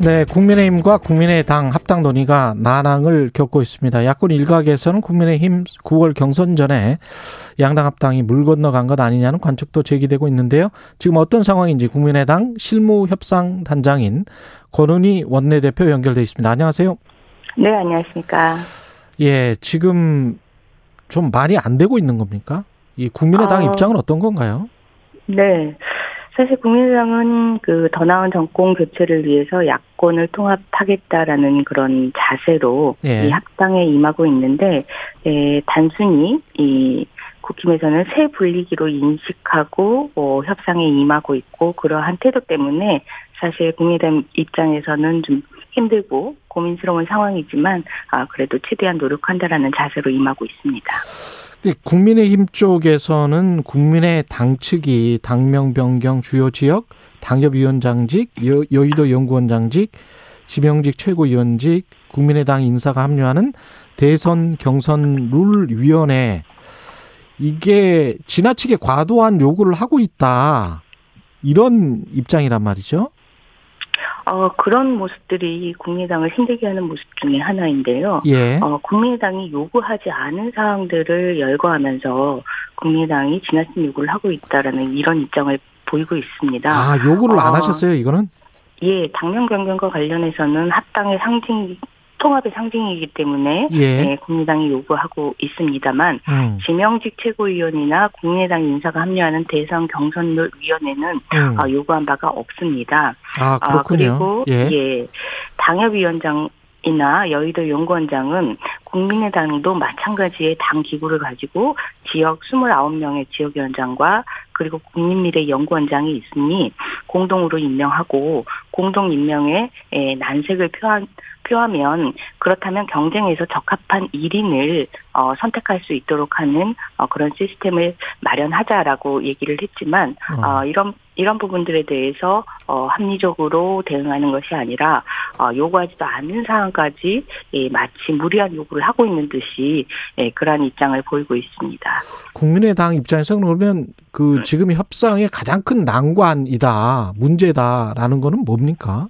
네, 국민의힘과 국민의당 합당 논의가 난항을 겪고 있습니다. 야권 일각에서는 국민의힘 9월 경선 전에 양당 합당이 물 건너간 것 아니냐는 관측도 제기되고 있는데요. 지금 어떤 상황인지 국민의당 실무협상 단장인 권은희 원내대표 연결돼 있습니다. 안녕하세요. 네, 안녕하십니까. 예, 지금 좀 많이 안 되고 있는 겁니까? 이 국민의당 어, 입장은 어떤 건가요? 네. 사실 국민의당은 그 더 나은 정권 교체를 위해서 야권을 통합하겠다라는 그런 자세로 예. 이 합당에 임하고 있는데 에, 단순히 이 국힘에서는 새 분리기로 인식하고 어, 협상에 임하고 있고 그러한 태도 때문에 사실 국민의당 입장에서는 좀 힘들고 고민스러운 상황이지만 아 그래도 최대한 노력한다라는 자세로 임하고 있습니다. 국민의힘 쪽에서는 국민의 당 측이 당명 변경 주요 지역 당협위원장직, 여, 여의도 연구원장직, 지명직 최고위원직, 국민의당 인사가 합류하는 대선 경선 룰 위원회 이게 지나치게 과도한 요구를 하고 있다. 이런 입장이란 말이죠. 어, 그런 모습들이 국민의당을 힘들게 하는 모습 중에 하나인데요. 예. 어, 국민의당이 요구하지 않은 사항들을 열거하면서 국민의당이 지나친 요구를 하고 있다라는 이런 입장을 보이고 있습니다. 아, 요구를 안 어, 하셨어요, 이거는? 예, 당명 변경과 관련해서는 합당의 상징, 통합의 상징이기 때문에 예. 예, 국민의당이 요구하고 있습니다만 음, 지명직 최고위원이나 국민의당 인사가 합류하는 대선 경선룰 위원회는 음. 어, 요구한 바가 없습니다. 아, 아, 그렇군요. 그리고 예. 예. 당협위원장 이나 여의도 연구원장은 국민의당도 마찬가지의 당 기구를 가지고 지역 29명의 지역위원장과 그리고 국민미래 연구원장이 있으니 공동으로 임명하고 공동 임명에 에, 난색을 표한 표하면 그렇다면 경쟁에서 적합한 1인을 어, 선택할 수 있도록 하는 어, 그런 시스템을 마련하자라고 얘기를 했지만 어. 어, 이런 이런 부분들에 대해서 어, 합리적으로 대응하는 것이 아니라 어, 요구하지도 않은 사항까지 예, 마치 무리한 요구를 하고 있는 듯이 예, 그러한 입장을 보이고 있습니다. 국민의당 입장에서는 그러면 그 지금 협상의 가장 큰 난관이다, 문제다라는 거는 뭡니까?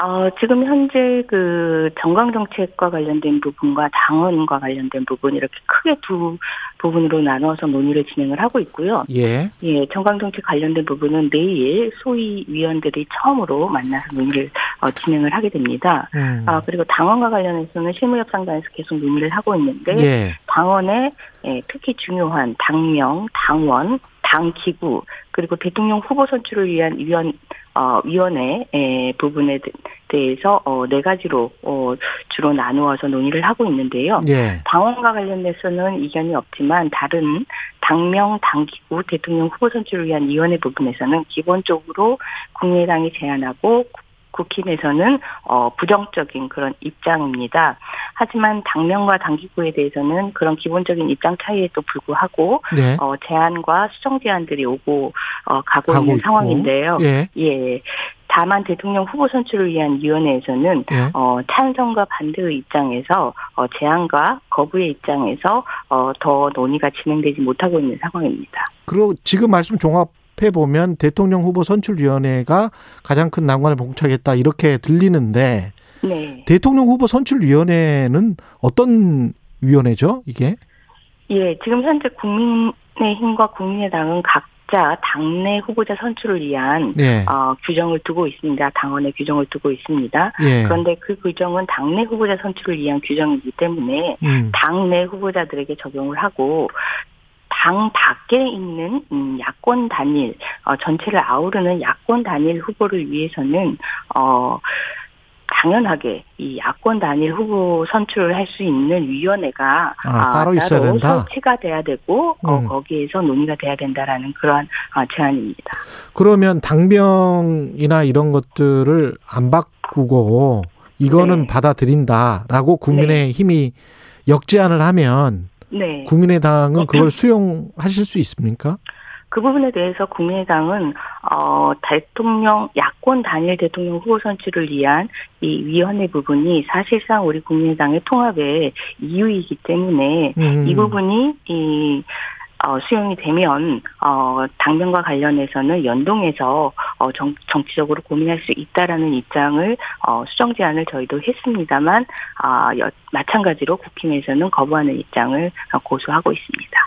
어, 지금 현재 그 정강 정책과 관련된 부분과 당원과 관련된 부분 이렇게 크게 두 부분으로 나눠서 논의를 진행을 하고 있고요. 예. 예, 정강 정책 관련된 부분은 내일 소위 위원들이 처음으로 만나서 논의를 어, 진행을 하게 됩니다. 음. 아, 그리고 당원과 관련해서는 실무협상단에서 계속 논의를 하고 있는데 예. 당원의 예, 특히 중요한 당명, 당원, 당 기구 그리고 대통령 후보 선출을 위한 위원 어, 위원회 에, 부분에 대- 대해서 어, 네 가지로 어, 주로 나누어서 논의를 하고 있는데요. 예. 당원과 관련돼서는 이견이 없지만 다른 당명, 당기구, 대통령 후보 선출을 위한 위원회 부분에서는 기본적으로 국민의당이 제안하고 국힘에서는 어, 부정적인 그런 입장입니다. 하지만 당명과 당기구에 대해서는 그런 기본적인 입장 차이에도 불구하고 네. 어, 제안과 수정 제안들이 오고 어, 가고, 가고 있는 있고. 상황인데요. 예. 예. 다만 대통령 후보 선출을 위한 위원회에서는 예. 어, 찬성과 반대의 입장에서 어, 제안과 거부의 입장에서 어, 더 논의가 진행되지 못하고 있는 상황입니다. 그리고 지금 말씀 종합 해 보면 대통령 후보 선출위원회가 가장 큰 난관을 봉착했다 이렇게 들리는데 네. 대통령 후보 선출위원회는 어떤 위원회죠? 이게? 예, 지금 현재 국민의힘과 국민의당은 각자 당내 후보자 선출을 위한 네. 어, 규정을 두고 있습니다. 당원의 규정을 두고 있습니다. 예. 그런데 그 규정은 당내 후보자 선출을 위한 규정이기 때문에 음. 당내 후보자들에게 적용을 하고 당 밖에 있는 음, 야권 단일 어, 전체를 아우르는 야권 단일 후보를 위해서는 어 당연하게 이 야권 단일 후보 선출을 할 수 있는 위원회가 아, 따로 있어야 된다? 설치가 돼야 되고 어, 음. 거기에서 논의가 돼야 된다라는 그러한 어, 제안입니다. 그러면 당명이나 이런 것들을 안 바꾸고 이거는 네. 받아들인다라고 국민의 힘이 역제안을 하면 네. 국민의당은 그걸 수용하실 수 있습니까? 그 부분에 대해서 국민의당은 어 대통령 야권 단일 대통령 후보 선출을 위한 이 위원회 부분이 사실상 우리 국민의당의 통합의 이유이기 때문에 음. 이 부분이 이 어, 수용이 되면 어, 당면과 관련해서는 연동해서 어, 정, 정치적으로 고민할 수 있다라는 입장을 어, 수정 제안을 저희도 했습니다만 아, 어, 마찬가지로 국힘에서는 거부하는 입장을 고수하고 있습니다.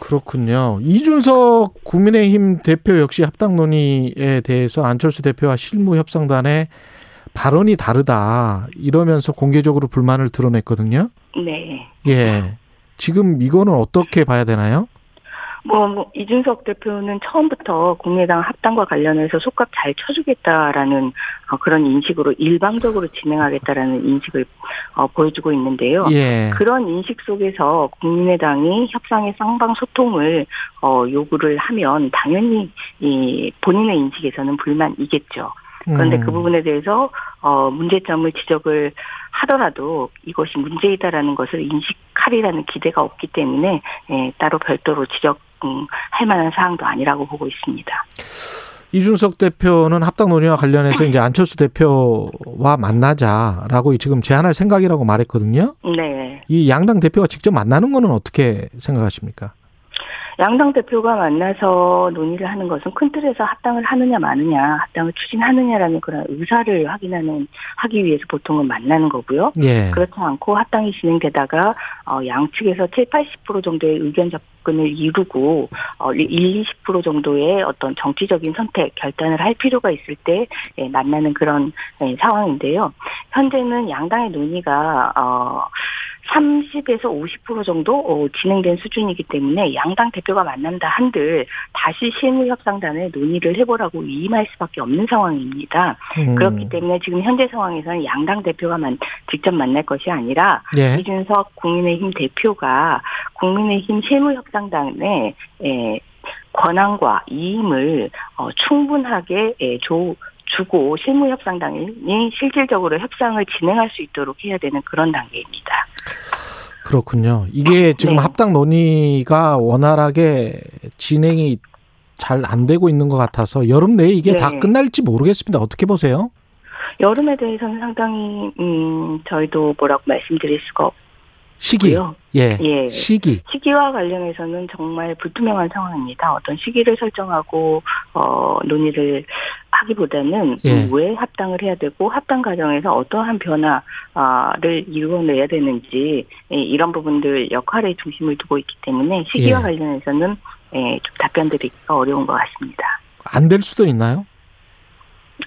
그렇군요. 이준석 국민의힘 대표 역시 합당 논의에 대해서 안철수 대표와 실무협상단의 발언이 다르다 이러면서 공개적으로 불만을 드러냈거든요. 네. 예. 지금 이거는 어떻게 봐야 되나요? 뭐, 뭐 이준석 대표는 처음부터 국민의당 합당과 관련해서 속값 잘 쳐주겠다라는 어, 그런 인식으로 일방적으로 진행하겠다라는 인식을 어, 보여주고 있는데요. 예. 그런 인식 속에서 국민의당이 협상의 쌍방 소통을 어, 요구를 하면 당연히 이 본인의 인식에서는 불만이겠죠. 그런데 그 음. 그 부분에 대해서 어 문제점을 지적을 하더라도 이것이 문제이다라는 것을 인식하리라는 기대가 없기 때문에 예, 따로 별도로 지적 할 음, 만한 사항도 아니라고 보고 있습니다. 이준석 대표는 합당 논의와 관련해서 이제 안철수 대표와 만나자라고 지금 제안할 생각이라고 말했거든요. 네. 이 양당 대표가 직접 만나는 거는 어떻게 생각하십니까? 양당 대표가 만나서 논의를 하는 것은 큰 틀에서 합당을 하느냐 마느냐, 합당을 추진하느냐라는 그런 의사를 확인하는 하기 위해서 보통은 만나는 거고요. 예. 그렇지 않고 합당이 진행되다가 어, 양측에서 7, 80% 정도의 의견 접근을 이루고 어, 1, 20% 정도의 어떤 정치적인 선택 결단을 할 필요가 있을 때 예, 만나는 그런 예, 상황인데요. 현재는 양당의 논의가 어 30에서 50% 정도 어, 진행된 수준이기 때문에 양당 대표가 만난다 한들 다시 실무 협상단에 논의를 해보라고 위임할 수밖에 없는 상황입니다. 음. 그렇기 때문에 지금 현재 상황에서는 양당 대표가 만, 직접 만날 것이 아니라 네. 이준석 국민의힘 대표가 국민의힘 실무 협상단에 에, 권한과 이임을 어, 충분하게 에, 조, 주고 실무협상단이 실질적으로 협상을 진행할 수 있도록 해야 되는 그런 단계입니다. 그렇군요. 이게 지금 네. 합당 논의가 원활하게 진행이 잘 안 되고 있는 것 같아서 여름 내에 이게 네. 다 끝날지 모르겠습니다. 어떻게 보세요? 여름에 대해서는 상당히 음 저희도 뭐라고 말씀드릴 수가 시기. 예. 예. 시기. 시기와 관련해서는 정말 불투명한 상황입니다. 어떤 시기를 설정하고 어 논의를 하기보다는 예. 왜 합당을 해야 되고 합당 과정에서 어떠한 변화를 이루어내야 되는지 예, 이런 부분들 역할에 중심을 두고 있기 때문에 시기와 예. 관련해서는 예, 좀 답변드리기가 어려운 것 같습니다. 안 될 수도 있나요?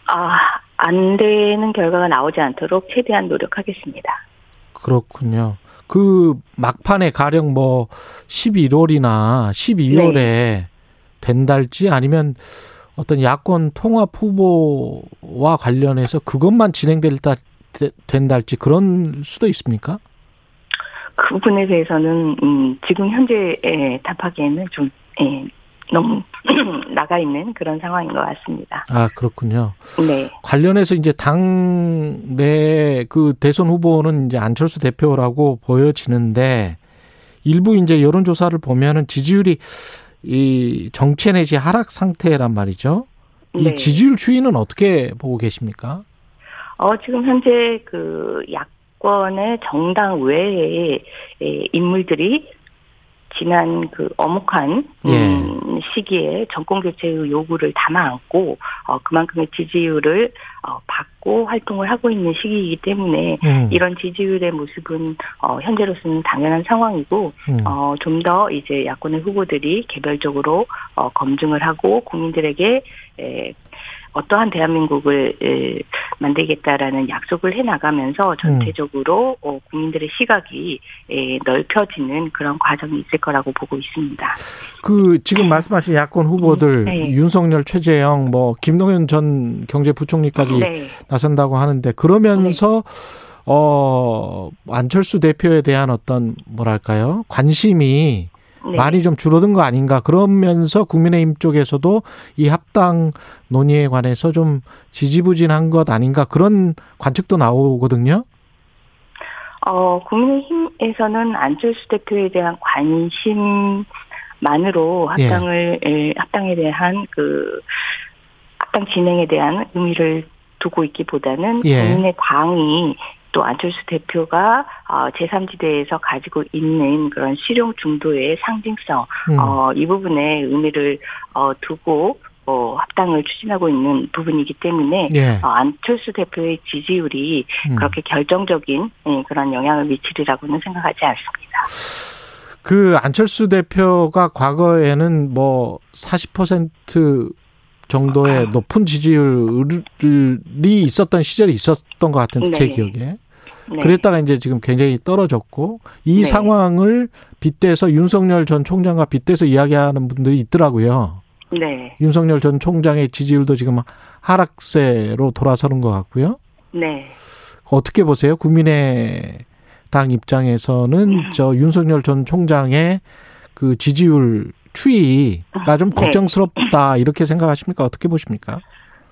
아, 안 되는 결과가 나오지 않도록 최대한 노력하겠습니다. 그렇군요. 그 막판에 가령 뭐 11월이나 12월에 네. 된달지 아니면 어떤 야권 통합 후보와 관련해서 그것만 진행될 다 된달지 그런 수도 있습니까? 그 부분에 대해서는 음, 지금 현재 답하기에는 좀 예, 너무 나가 있는 그런 상황인 것 같습니다. 아 그렇군요. 네. 관련해서 이제 당내 그 대선 후보는 이제 안철수 대표라고 보여지는데 일부 이제 여론 조사를 보면은 지지율이 이 정체 내지 하락 상태란 말이죠. 이 네. 지지율 추이는 어떻게 보고 계십니까? 어 지금 현재 그 야권의 정당 외에 인물들이 지난 그 예. 음, 시기에 정권 교체의 요구를 담아 안고 어, 그만큼의 지지율을 어, 받고 활동을 하고 있는 시기이기 때문에 음. 이런 지지율의 모습은 어, 현재로서는 당연한 상황이고 음. 어, 좀 더 이제 야권의 후보들이 개별적으로 어, 검증을 하고 국민들에게 에, 어떠한 대한민국을 만들겠다라는 약속을 해 나가면서 전체적으로 음. 국민들의 시각이 넓혀지는 그런 과정이 있을 거라고 보고 있습니다. 그 지금 네. 말씀하신 야권 후보들 네. 윤석열, 최재형, 뭐 김동연 전 경제부총리까지 네. 나선다고 하는데 그러면서 네. 어 안철수 대표에 대한 어떤 뭐랄까요 관심이 네. 많이 좀 줄어든 거 아닌가 그러면서 국민의힘 쪽에서도 이 합당 논의에 관해서 좀 지지부진한 것 아닌가 그런 관측도 나오거든요. 어, 국민의힘에서는 안철수 대표에 대한 관심만 만으로 합당을 예. 합당에 대한 그 합당 진행에 대한 의미를 두고 있기보다는 예. 국민의 당이 또 안철수 대표가 어, 제3지대에서 가지고 있는 그런 실용 중도의 상징성, 음. 어, 이 부분에 의미를 어, 두고 어, 합당을 추진하고 있는 부분이기 때문에 예. 어, 안철수 대표의 지지율이 음. 그렇게 결정적인 예, 그런 영향을 미치리라고는 생각하지 않습니다. 그 안철수 대표가 과거에는 뭐 40% 정도의 아. 높은 지지율이 있었던 시절이 있었던 것 같은 제 기억에. 네. 그랬다가 이제 지금 굉장히 떨어졌고 이 네. 상황을 빗대서 윤석열 전 총장과 빗대서 이야기하는 분들이 있더라고요. 네. 윤석열 전 총장의 지지율도 지금 하락세로 돌아서는 것 같고요. 네. 어떻게 보세요? 국민의 당 입장에서는 음. 저 윤석열 전 총장의 그 지지율 추이가 좀 네. 걱정스럽다 이렇게 생각하십니까? 어떻게 보십니까?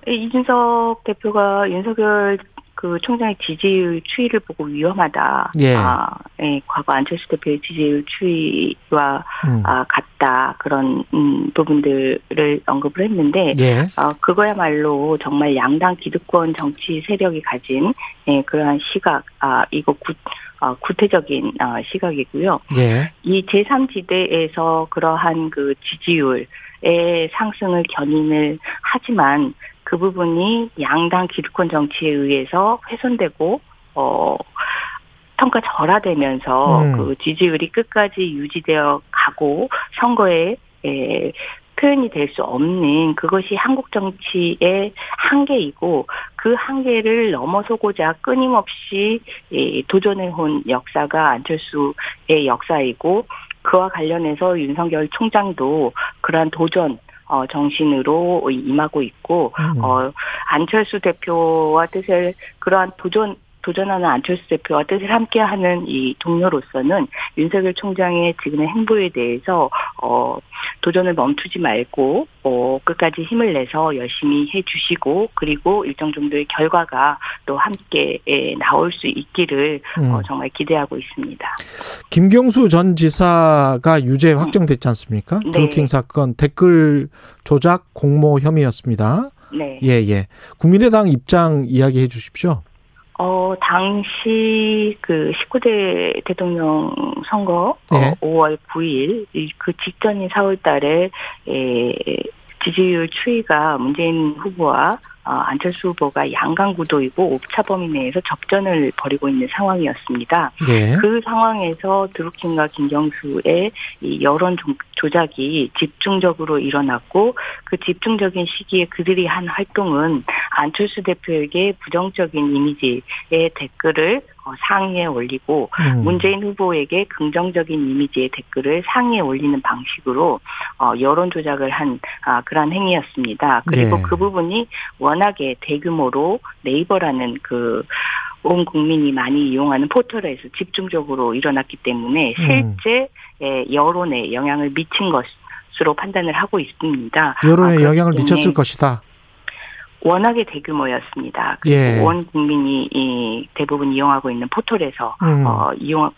이준석 대표가 윤석열 그 총장의 지지율 추이를 보고 위험하다. 예. 아, 예, 과거 안철수 대표의 지지율 추이와 음. 아, 같다 그런 음, 부분들을 언급을 했는데, 예. 어, 그거야말로 정말 양당 기득권 정치 세력이 가진 예, 그러한 시각, 아 이거 구, 어, 구태적인 어, 시각이고요. 예. 이 제3지대에서 그러한 그 지지율의 상승을 견인을 하지만 그 부분이 양당 기득권 정치에 의해서 훼손되고 어 평가 절하되면서 음. 그 지지율이 끝까지 유지되어 가고 선거에 에, 표현이 될 수 없는 그것이 한국 정치의 한계이고 그 한계를 넘어서고자 끊임없이 도전해 온 역사가 안철수의 역사이고 그와 관련해서 윤석열 총장도 그러한 도전 어, 정신으로 임하고 있고, 음. 어, 안철수 대표와 뜻을 그러한 도전, 도전하는 안철수 대표와 뜻을 함께하는 이 동료로서는 윤석열 총장의 지금의 행보에 대해서 어 도전을 멈추지 말고 어 끝까지 힘을 내서 열심히 해주시고 그리고 일정 정도의 결과가 또 함께 나올 수 있기를 음. 어 정말 기대하고 있습니다. 김경수 전 지사가 유죄 확정됐지 않습니까? 네. 드루킹 사건 댓글 조작 공모 혐의였습니다. 네. 예, 예. 국민의당 입장 이야기해 주십시오. 어, 당시 그 19대 대통령 선거 네. 어, 5월 9일 그 직전인 4월 달에 에, 지지율 추이가 문재인 후보와 어, 안철수 후보가 양강 구도이고 옵차 범위 내에서 접전을 벌이고 있는 상황이었습니다. 네. 그 상황에서 드루킹과 김경수의 이 여론 조작이 집중적으로 일어났고 그 집중적인 시기에 그들이 한 활동은 안철수 대표에게 부정적인 이미지의 댓글을 어, 상위에 올리고 음. 문재인 후보에게 긍정적인 이미지의 댓글을 상위에 올리는 방식으로 어, 여론 조작을 한 아, 그러한 행위였습니다. 그리고 네. 그 부분이 워낙에 대규모로 네이버라는 그 온 국민이 많이 이용하는 포털에서 집중적으로 일어났기 때문에 음. 실제 음. 여론에 영향을 미친 것으로 판단을 하고 있습니다. 여론에 아, 영향을 미쳤을 것이다. 워낙에 대규모였습니다. 예. 온 국민이 이 대부분 이용하고 있는 포털에서 음. 어, 이용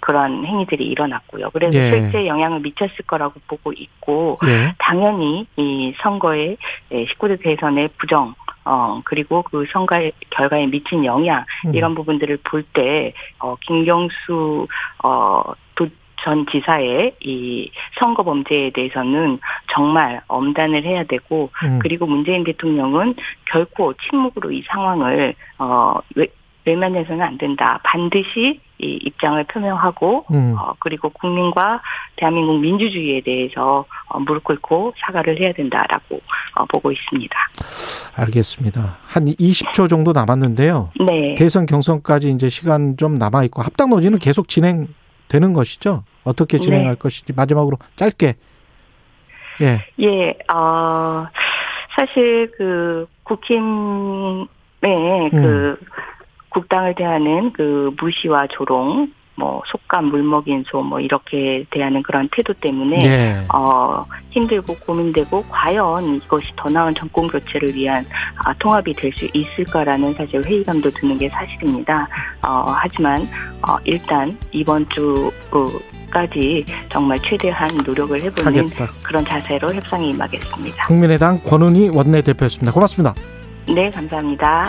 그런 행위들이 일어났고요. 그래서 예. 실제 영향을 미쳤을 거라고 보고 있고 예. 당연히 이 선거에 19대 대선의 부정 어, 그리고 그 선거 결과에 미친 영향, 음. 이런 부분들을 볼 때, 어, 김경수, 어, 전 지사의 이 선거 범죄에 대해서는 정말 엄단을 해야 되고 음. 그리고 문재인 대통령은 결코 침묵으로 이 상황을 어 외면해서는 안 된다. 반드시 이 입장을 표명하고 음. 어, 그리고 국민과 대한민국 민주주의에 대해서 어, 무릎 꿇고 사과를 해야 된다라고 어, 보고 있습니다. 알겠습니다. 한 20초 정도 남았는데요. 네. 대선 경선까지 이제 시간 좀 남아 있고 합당 논의는 계속 진행 되는 것이죠? 어떻게 네. 진행할 네. 것인지 마지막으로 짧게. 예. 예. 어 사실 그 국힘의 그 음. 국당을 대하는 그 무시와 조롱 뭐 속감 물먹인 소 뭐 이렇게 대하는 그런 태도 때문에 네. 어 힘들고 고민되고 과연 이것이 더 나은 정권 교체를 위한 아, 통합이 될 수 있을까라는 사실 회의감도 드는 게 사실입니다. 어 하지만 어 일단 이번 주 어, 까지 정말 최대한 노력을 해보는 하겠다. 그런 자세로 협상에 임하겠습니다. 국민의당 권은희 원내대표였습니다. 고맙습니다. 네, 감사합니다.